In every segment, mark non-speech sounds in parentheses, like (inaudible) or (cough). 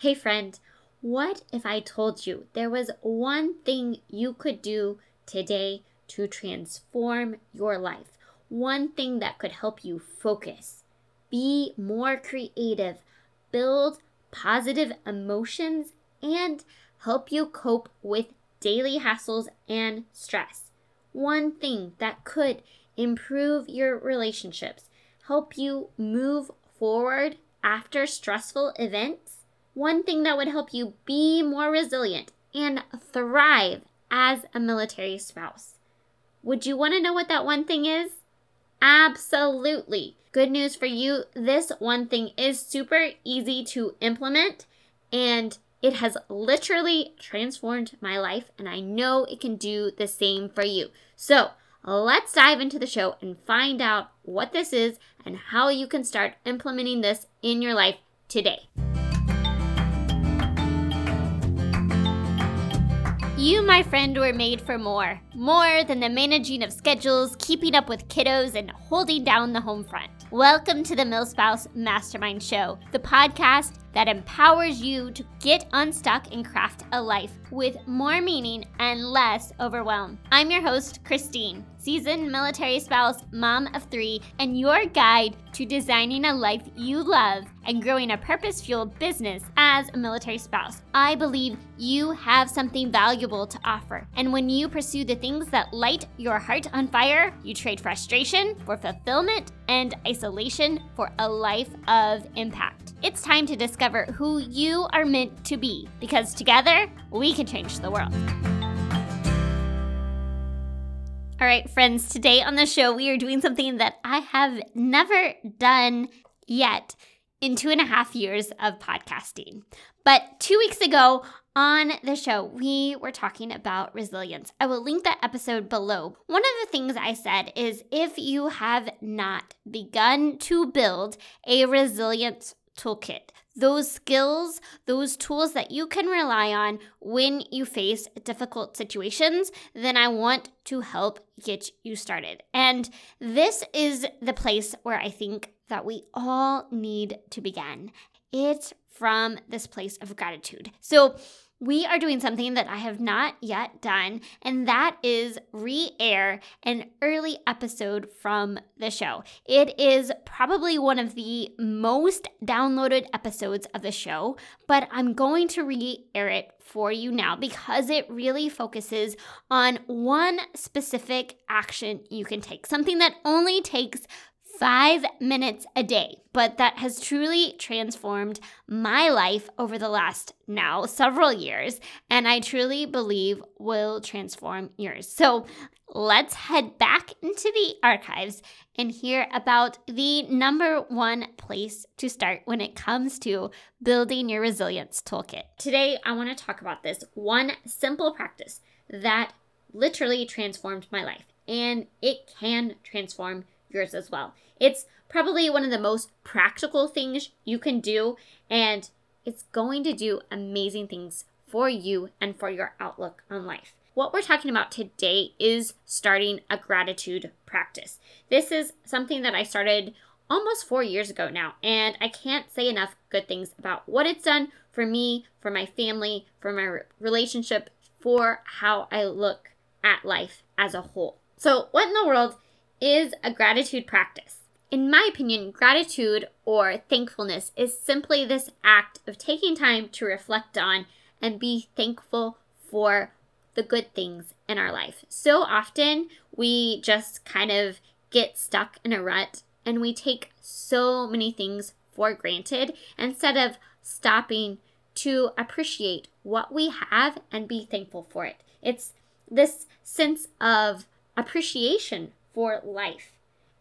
Hey, friend, what if I told you there was one thing you could do today to transform your life? One thing that could help you focus, be more creative, build positive emotions, and help you cope with daily hassles and stress. One thing that could improve your relationships, help you move forward after stressful events one thing that would help you be more resilient and thrive as a military spouse. Would you want to know what that one thing is? Absolutely. Good news for you this one thing is super easy to implement and it has literally transformed my life, and I know it can do the same for you. So, let's dive into the show and find out what this is and how you can start implementing this in your life today. You, my friend, were made for more. More than the managing of schedules, keeping up with kiddos, and holding down the home front. Welcome to the MilSpouse Mastermind Show, the podcast that empowers you to get unstuck and craft a life with more meaning and less overwhelm. I'm your host, Christine, seasoned military spouse, mom of three, and your guide to designing a life you love and growing a purpose fueled business as a military spouse. I believe you have something valuable to offer. And when you pursue the things that light your heart on fire, you trade frustration for fulfillment and isolation for a life of impact. It's time to discover who you are meant to be because together we can change the world. All right, friends, today on the show, we are doing something that I have never done yet in two and a half years of podcasting. But two weeks ago on the show, we were talking about resilience. I will link that episode below. One of the things I said is if you have not begun to build a resilience toolkit, those skills, those tools that you can rely on when you face difficult situations, then I want to help get you started. And this is the place where I think that we all need to begin. It's from this place of gratitude. So, we are doing something that I have not yet done, and that is re air an early episode from the show. It is probably one of the most downloaded episodes of the show, but I'm going to re air it for you now because it really focuses on one specific action you can take, something that only takes five minutes a day, but that has truly transformed my life over the last now several years, and I truly believe will transform yours. So let's head back into the archives and hear about the number one place to start when it comes to building your resilience toolkit. Today, I want to talk about this one simple practice that literally transformed my life, and it can transform yours as well. It's probably one of the most practical things you can do, and it's going to do amazing things for you and for your outlook on life. What we're talking about today is starting a gratitude practice. This is something that I started almost four years ago now, and I can't say enough good things about what it's done for me, for my family, for my relationship, for how I look at life as a whole. So, what in the world is a gratitude practice. In my opinion, gratitude or thankfulness is simply this act of taking time to reflect on and be thankful for the good things in our life. So often we just kind of get stuck in a rut and we take so many things for granted instead of stopping to appreciate what we have and be thankful for it. It's this sense of appreciation for life.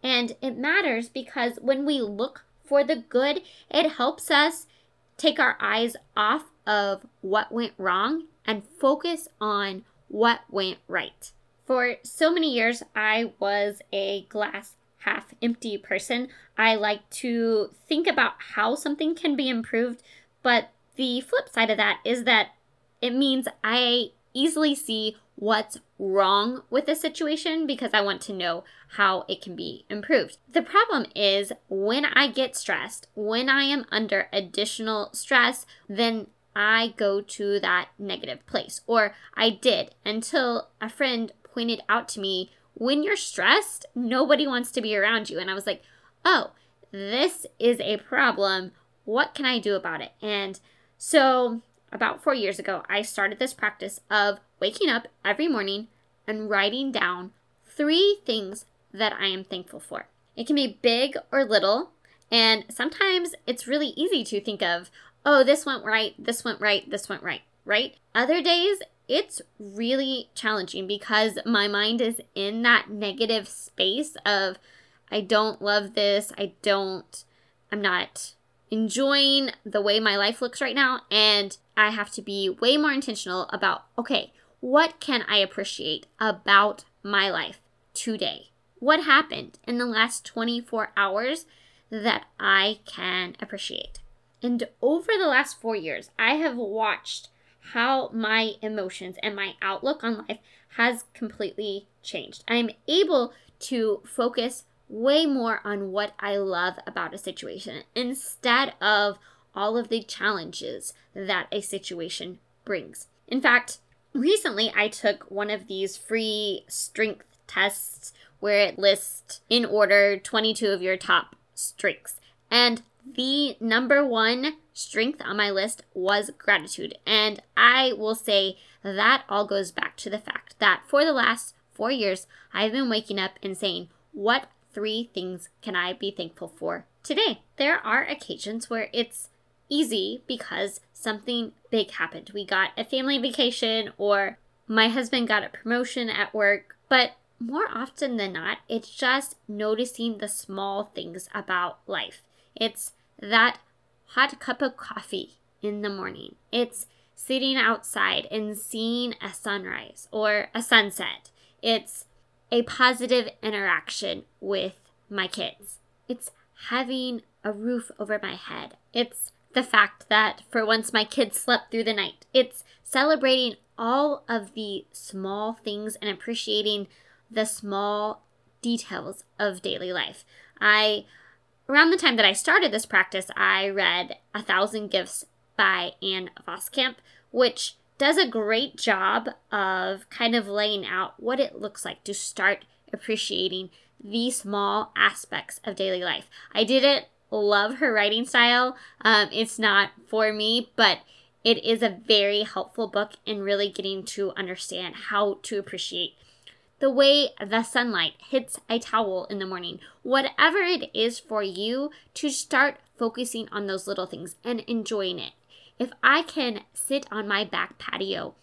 And it matters because when we look for the good, it helps us take our eyes off of what went wrong and focus on what went right. For so many years, I was a glass half empty person. I like to think about how something can be improved, but the flip side of that is that it means I easily see what's wrong with the situation because I want to know how it can be improved. The problem is when I get stressed, when I am under additional stress, then I go to that negative place. Or I did until a friend pointed out to me when you're stressed, nobody wants to be around you. And I was like, oh, this is a problem. What can I do about it? And so, about four years ago, I started this practice of waking up every morning and writing down three things that I am thankful for. It can be big or little, and sometimes it's really easy to think of, oh, this went right, this went right, this went right, right? Other days, it's really challenging because my mind is in that negative space of, I don't love this, I don't, I'm not enjoying the way my life looks right now. And I have to be way more intentional about, okay, what can I appreciate about my life today? What happened in the last 24 hours that I can appreciate? And over the last four years, I have watched how my emotions and my outlook on life has completely changed. I'm able to focus way more on what I love about a situation instead of all of the challenges that a situation brings. In fact, recently I took one of these free strength tests where it lists in order 22 of your top strengths. And the number one strength on my list was gratitude. And I will say that all goes back to the fact that for the last four years, I've been waking up and saying, What three things can I be thankful for today? There are occasions where it's easy because something big happened. We got a family vacation or my husband got a promotion at work, but more often than not, it's just noticing the small things about life. It's that hot cup of coffee in the morning. It's sitting outside and seeing a sunrise or a sunset. It's a positive interaction with my kids. It's having a roof over my head. It's the fact that for once my kids slept through the night. It's celebrating all of the small things and appreciating the small details of daily life. I around the time that I started this practice, I read A Thousand Gifts by Ann Voskamp, which does a great job of kind of laying out what it looks like to start appreciating the small aspects of daily life. I didn't love her writing style. Um, it's not for me, but it is a very helpful book in really getting to understand how to appreciate the way the sunlight hits a towel in the morning, whatever it is for you, to start focusing on those little things and enjoying it if I can sit on my back patio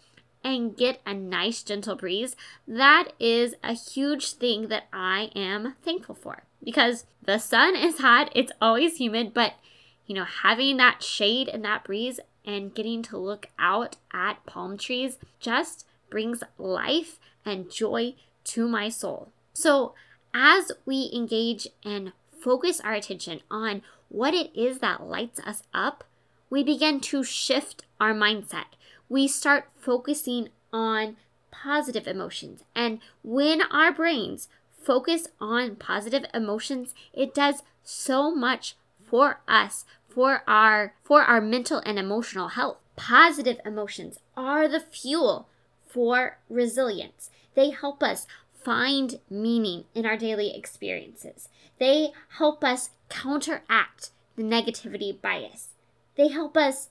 and get a nice gentle breeze, that is a huge thing that I am thankful for. Because the sun is hot, it's always humid, but you know, having that shade and that breeze and getting to look out at palm trees just brings life and joy to my soul. So, as we engage and focus our attention on what it is that lights us up, we begin to shift our mindset. We start focusing on positive emotions. And when our brains focus on positive emotions, it does so much for us, for our for our mental and emotional health. Positive emotions are the fuel for resilience. They help us find meaning in our daily experiences. They help us counteract the negativity bias. They help us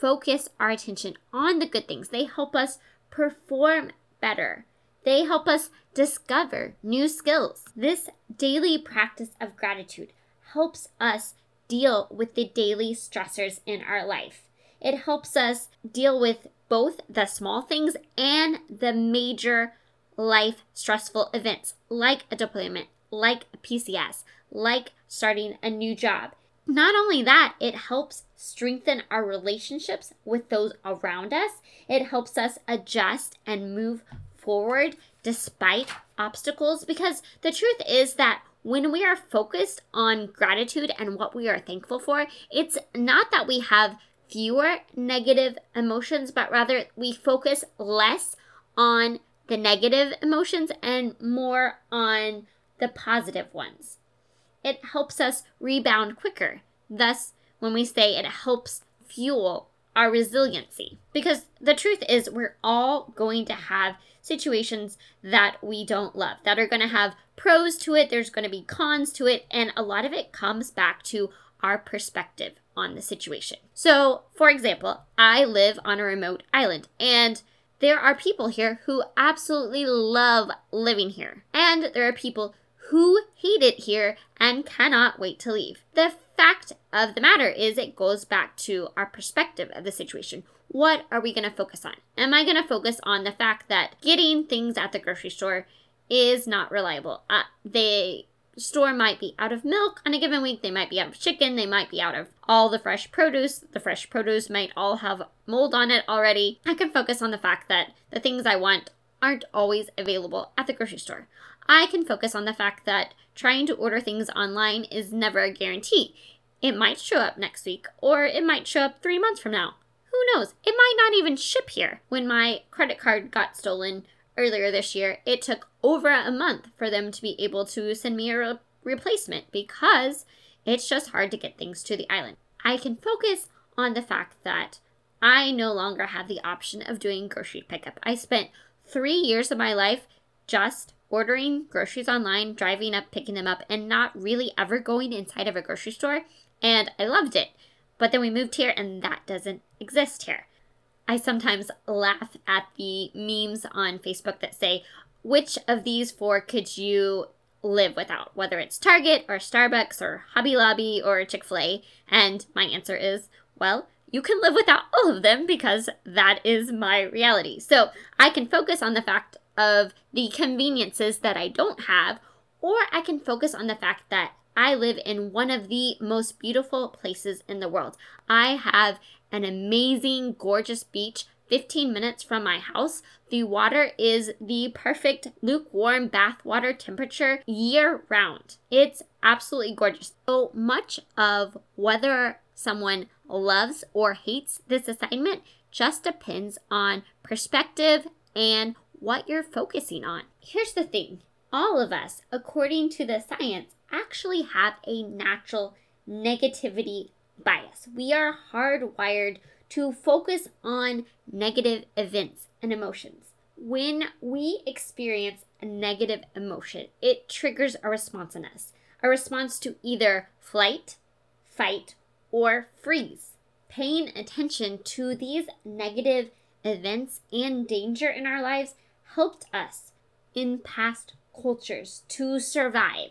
focus our attention on the good things. They help us perform better. They help us discover new skills. This daily practice of gratitude helps us deal with the daily stressors in our life. It helps us deal with both the small things and the major life stressful events like a deployment, like a PCS, like starting a new job. Not only that, it helps strengthen our relationships with those around us. It helps us adjust and move forward despite obstacles because the truth is that when we are focused on gratitude and what we are thankful for, it's not that we have fewer negative emotions, but rather we focus less on the negative emotions and more on the positive ones. It helps us rebound quicker. Thus, when we say it helps fuel our resiliency. Because the truth is, we're all going to have situations that we don't love, that are going to have pros to it, there's going to be cons to it, and a lot of it comes back to our perspective on the situation. So, for example, I live on a remote island and there are people here who absolutely love living here. And there are people who hate it here and cannot wait to leave. The fact of the matter is, it goes back to our perspective of the situation. What are we going to focus on? Am I going to focus on the fact that getting things at the grocery store is not reliable? Uh, they store might be out of milk on a given week. They might be out of chicken. They might be out of all the fresh produce. The fresh produce might all have mold on it already. I can focus on the fact that the things I want aren't always available at the grocery store. I can focus on the fact that trying to order things online is never a guarantee. It might show up next week, or it might show up three months from now. Who knows? It might not even ship here. When my credit card got stolen earlier this year, it took over a month for them to be able to send me a re- replacement because it's just hard to get things to the island. I can focus on the fact that I no longer have the option of doing grocery pickup. I spent three years of my life just ordering groceries online, driving up, picking them up, and not really ever going inside of a grocery store. And I loved it. But then we moved here, and that doesn't exist here. I sometimes laugh at the memes on Facebook that say, which of these four could you live without? Whether it's Target or Starbucks or Hobby Lobby or Chick fil A. And my answer is, well, you can live without all of them because that is my reality. So I can focus on the fact of the conveniences that I don't have, or I can focus on the fact that I live in one of the most beautiful places in the world. I have an amazing, gorgeous beach 15 minutes from my house. The water is the perfect lukewarm bath water temperature year round. It's absolutely gorgeous. So much of whether someone loves or hates this assignment just depends on perspective and what you're focusing on. Here's the thing all of us, according to the science, actually have a natural negativity bias. We are hardwired to focus on negative events and emotions. When we experience a negative emotion, it triggers a response in us, a response to either flight, fight, or freeze. Paying attention to these negative events and danger in our lives helped us in past cultures to survive.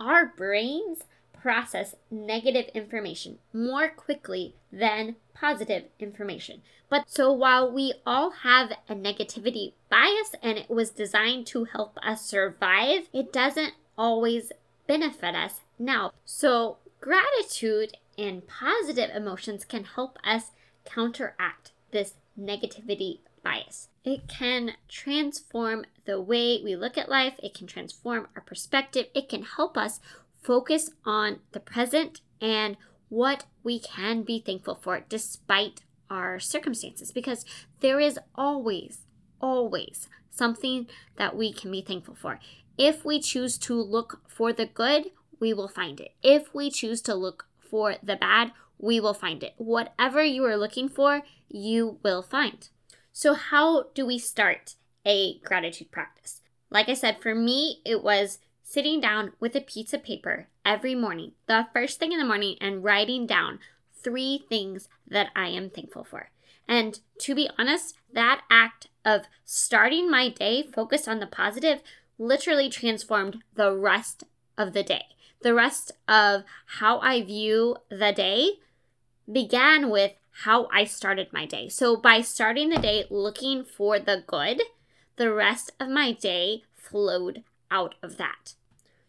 Our brains process negative information more quickly than positive information. But so while we all have a negativity bias and it was designed to help us survive, it doesn't always benefit us now. So gratitude and positive emotions can help us counteract this negativity bias. It can transform the way we look at life, it can transform our perspective, it can help us focus on the present and what we can be thankful for despite our circumstances because there is always, always something that we can be thankful for. If we choose to look for the good, we will find it. If we choose to look for the bad, we will find it. Whatever you are looking for, you will find. So, how do we start a gratitude practice? Like I said, for me, it was sitting down with a piece of paper every morning, the first thing in the morning, and writing down three things that I am thankful for. And to be honest, that act of starting my day focused on the positive literally transformed the rest of the day. The rest of how I view the day began with how I started my day. So by starting the day looking for the good, the rest of my day flowed out of that.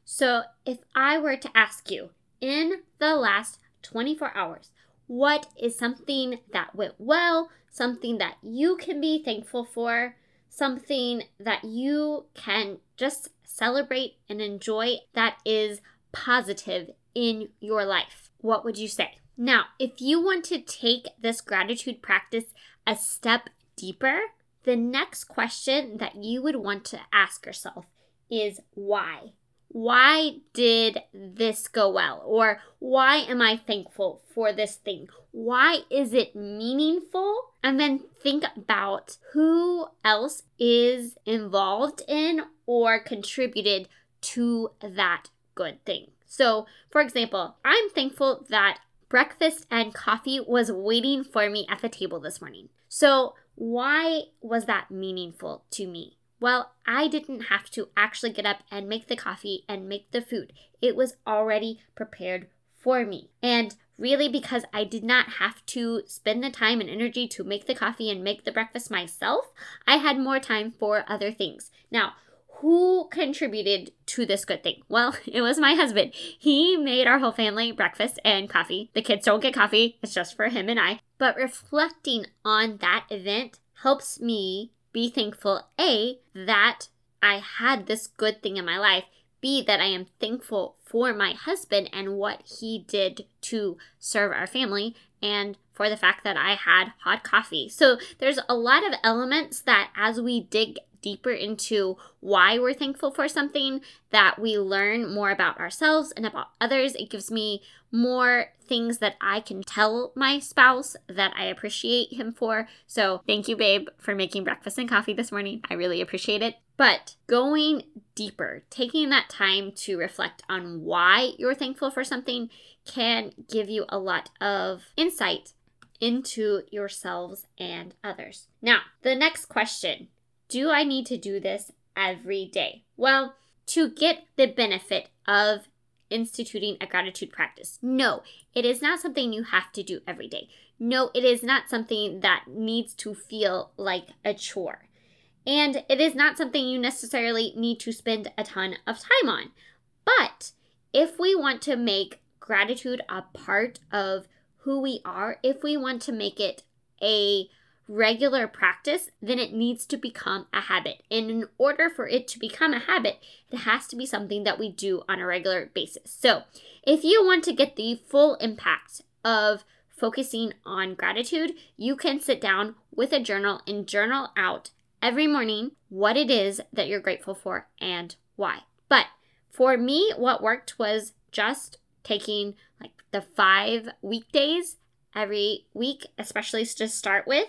So, if I were to ask you in the last 24 hours, what is something that went well, something that you can be thankful for, something that you can just celebrate and enjoy that is positive in your life? What would you say? Now, if you want to take this gratitude practice a step deeper, the next question that you would want to ask yourself is why? Why did this go well? Or why am I thankful for this thing? Why is it meaningful? And then think about who else is involved in or contributed to that good thing. So, for example, I'm thankful that breakfast and coffee was waiting for me at the table this morning. So, why was that meaningful to me? Well, I didn't have to actually get up and make the coffee and make the food. It was already prepared for me. And really, because I did not have to spend the time and energy to make the coffee and make the breakfast myself, I had more time for other things. Now, who contributed to this good thing? Well, (laughs) it was my husband. He made our whole family breakfast and coffee. The kids don't get coffee, it's just for him and I. But reflecting on that event helps me be thankful A, that I had this good thing in my life, B, that I am thankful for my husband and what he did to serve our family, and for the fact that I had hot coffee. So there's a lot of elements that as we dig deeper into why we're thankful for something, that we learn more about ourselves and about others. It gives me more things that I can tell my spouse that I appreciate him for. So, thank you, babe, for making breakfast and coffee this morning. I really appreciate it. But going deeper, taking that time to reflect on why you're thankful for something can give you a lot of insight into yourselves and others. Now, the next question do I need to do this every day? Well, to get the benefit of instituting a gratitude practice, no, it is not something you have to do every day. No, it is not something that needs to feel like a chore. And it is not something you necessarily need to spend a ton of time on. But if we want to make gratitude a part of who we are, if we want to make it a regular practice, then it needs to become a habit. And in order for it to become a habit, it has to be something that we do on a regular basis. So, if you want to get the full impact of focusing on gratitude, you can sit down with a journal and journal out every morning what it is that you're grateful for and why. But for me, what worked was just taking like the five weekdays every week, especially to start with,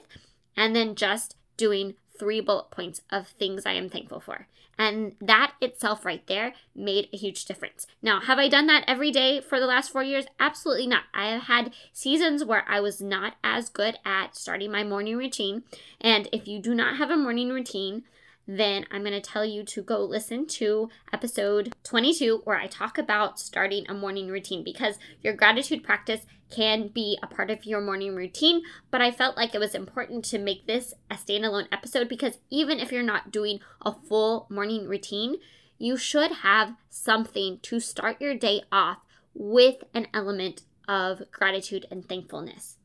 and then just doing three bullet points of things I am thankful for. And that itself, right there, made a huge difference. Now, have I done that every day for the last four years? Absolutely not. I have had seasons where I was not as good at starting my morning routine. And if you do not have a morning routine, then I'm going to tell you to go listen to episode 22 where I talk about starting a morning routine because your gratitude practice can be a part of your morning routine. But I felt like it was important to make this a standalone episode because even if you're not doing a full morning routine, you should have something to start your day off with an element of gratitude and thankfulness.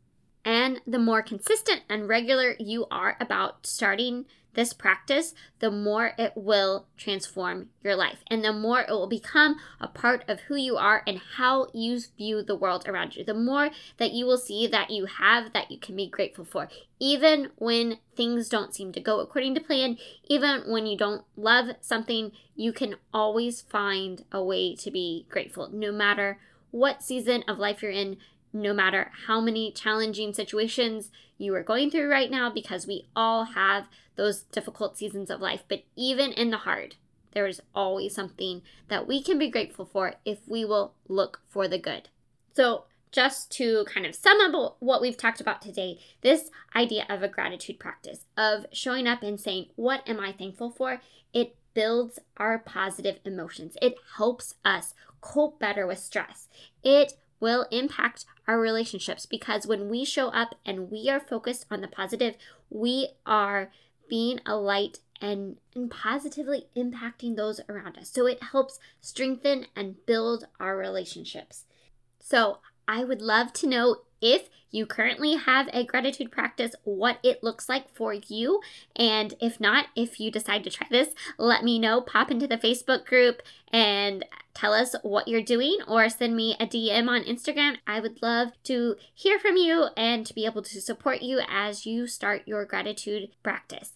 And the more consistent and regular you are about starting this practice, the more it will transform your life and the more it will become a part of who you are and how you view the world around you. The more that you will see that you have that you can be grateful for, even when things don't seem to go according to plan, even when you don't love something, you can always find a way to be grateful no matter what season of life you're in, no matter how many challenging situations you are going through right now, because we all have those difficult seasons of life. But even in the hard, there is always something that we can be grateful for if we will look for the good. So, just to kind of sum up what we've talked about today, this idea of a gratitude practice, of showing up and saying, What am I thankful for? It builds our positive emotions. It helps us cope better with stress. It will impact our relationships because when we show up and we are focused on the positive, we are being a light and, and positively impacting those around us. So it helps strengthen and build our relationships. So I would love to know if you currently have a gratitude practice, what it looks like for you. And if not, if you decide to try this, let me know. Pop into the Facebook group and tell us what you're doing or send me a DM on Instagram. I would love to hear from you and to be able to support you as you start your gratitude practice.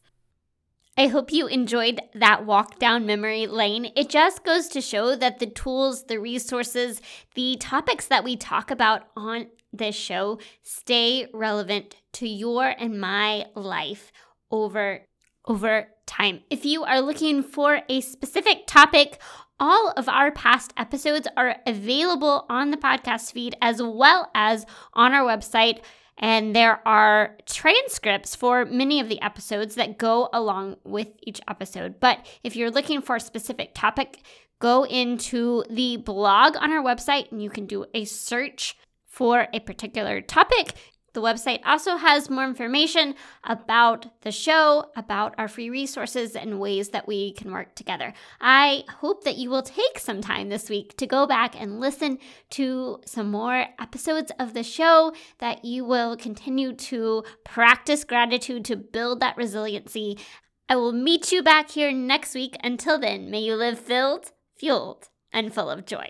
I hope you enjoyed that walk down memory lane. It just goes to show that the tools, the resources, the topics that we talk about on this show stay relevant to your and my life over over time. If you are looking for a specific topic, all of our past episodes are available on the podcast feed as well as on our website and there are transcripts for many of the episodes that go along with each episode. But if you're looking for a specific topic, go into the blog on our website and you can do a search for a particular topic. The website also has more information about the show, about our free resources, and ways that we can work together. I hope that you will take some time this week to go back and listen to some more episodes of the show, that you will continue to practice gratitude to build that resiliency. I will meet you back here next week. Until then, may you live filled, fueled, and full of joy.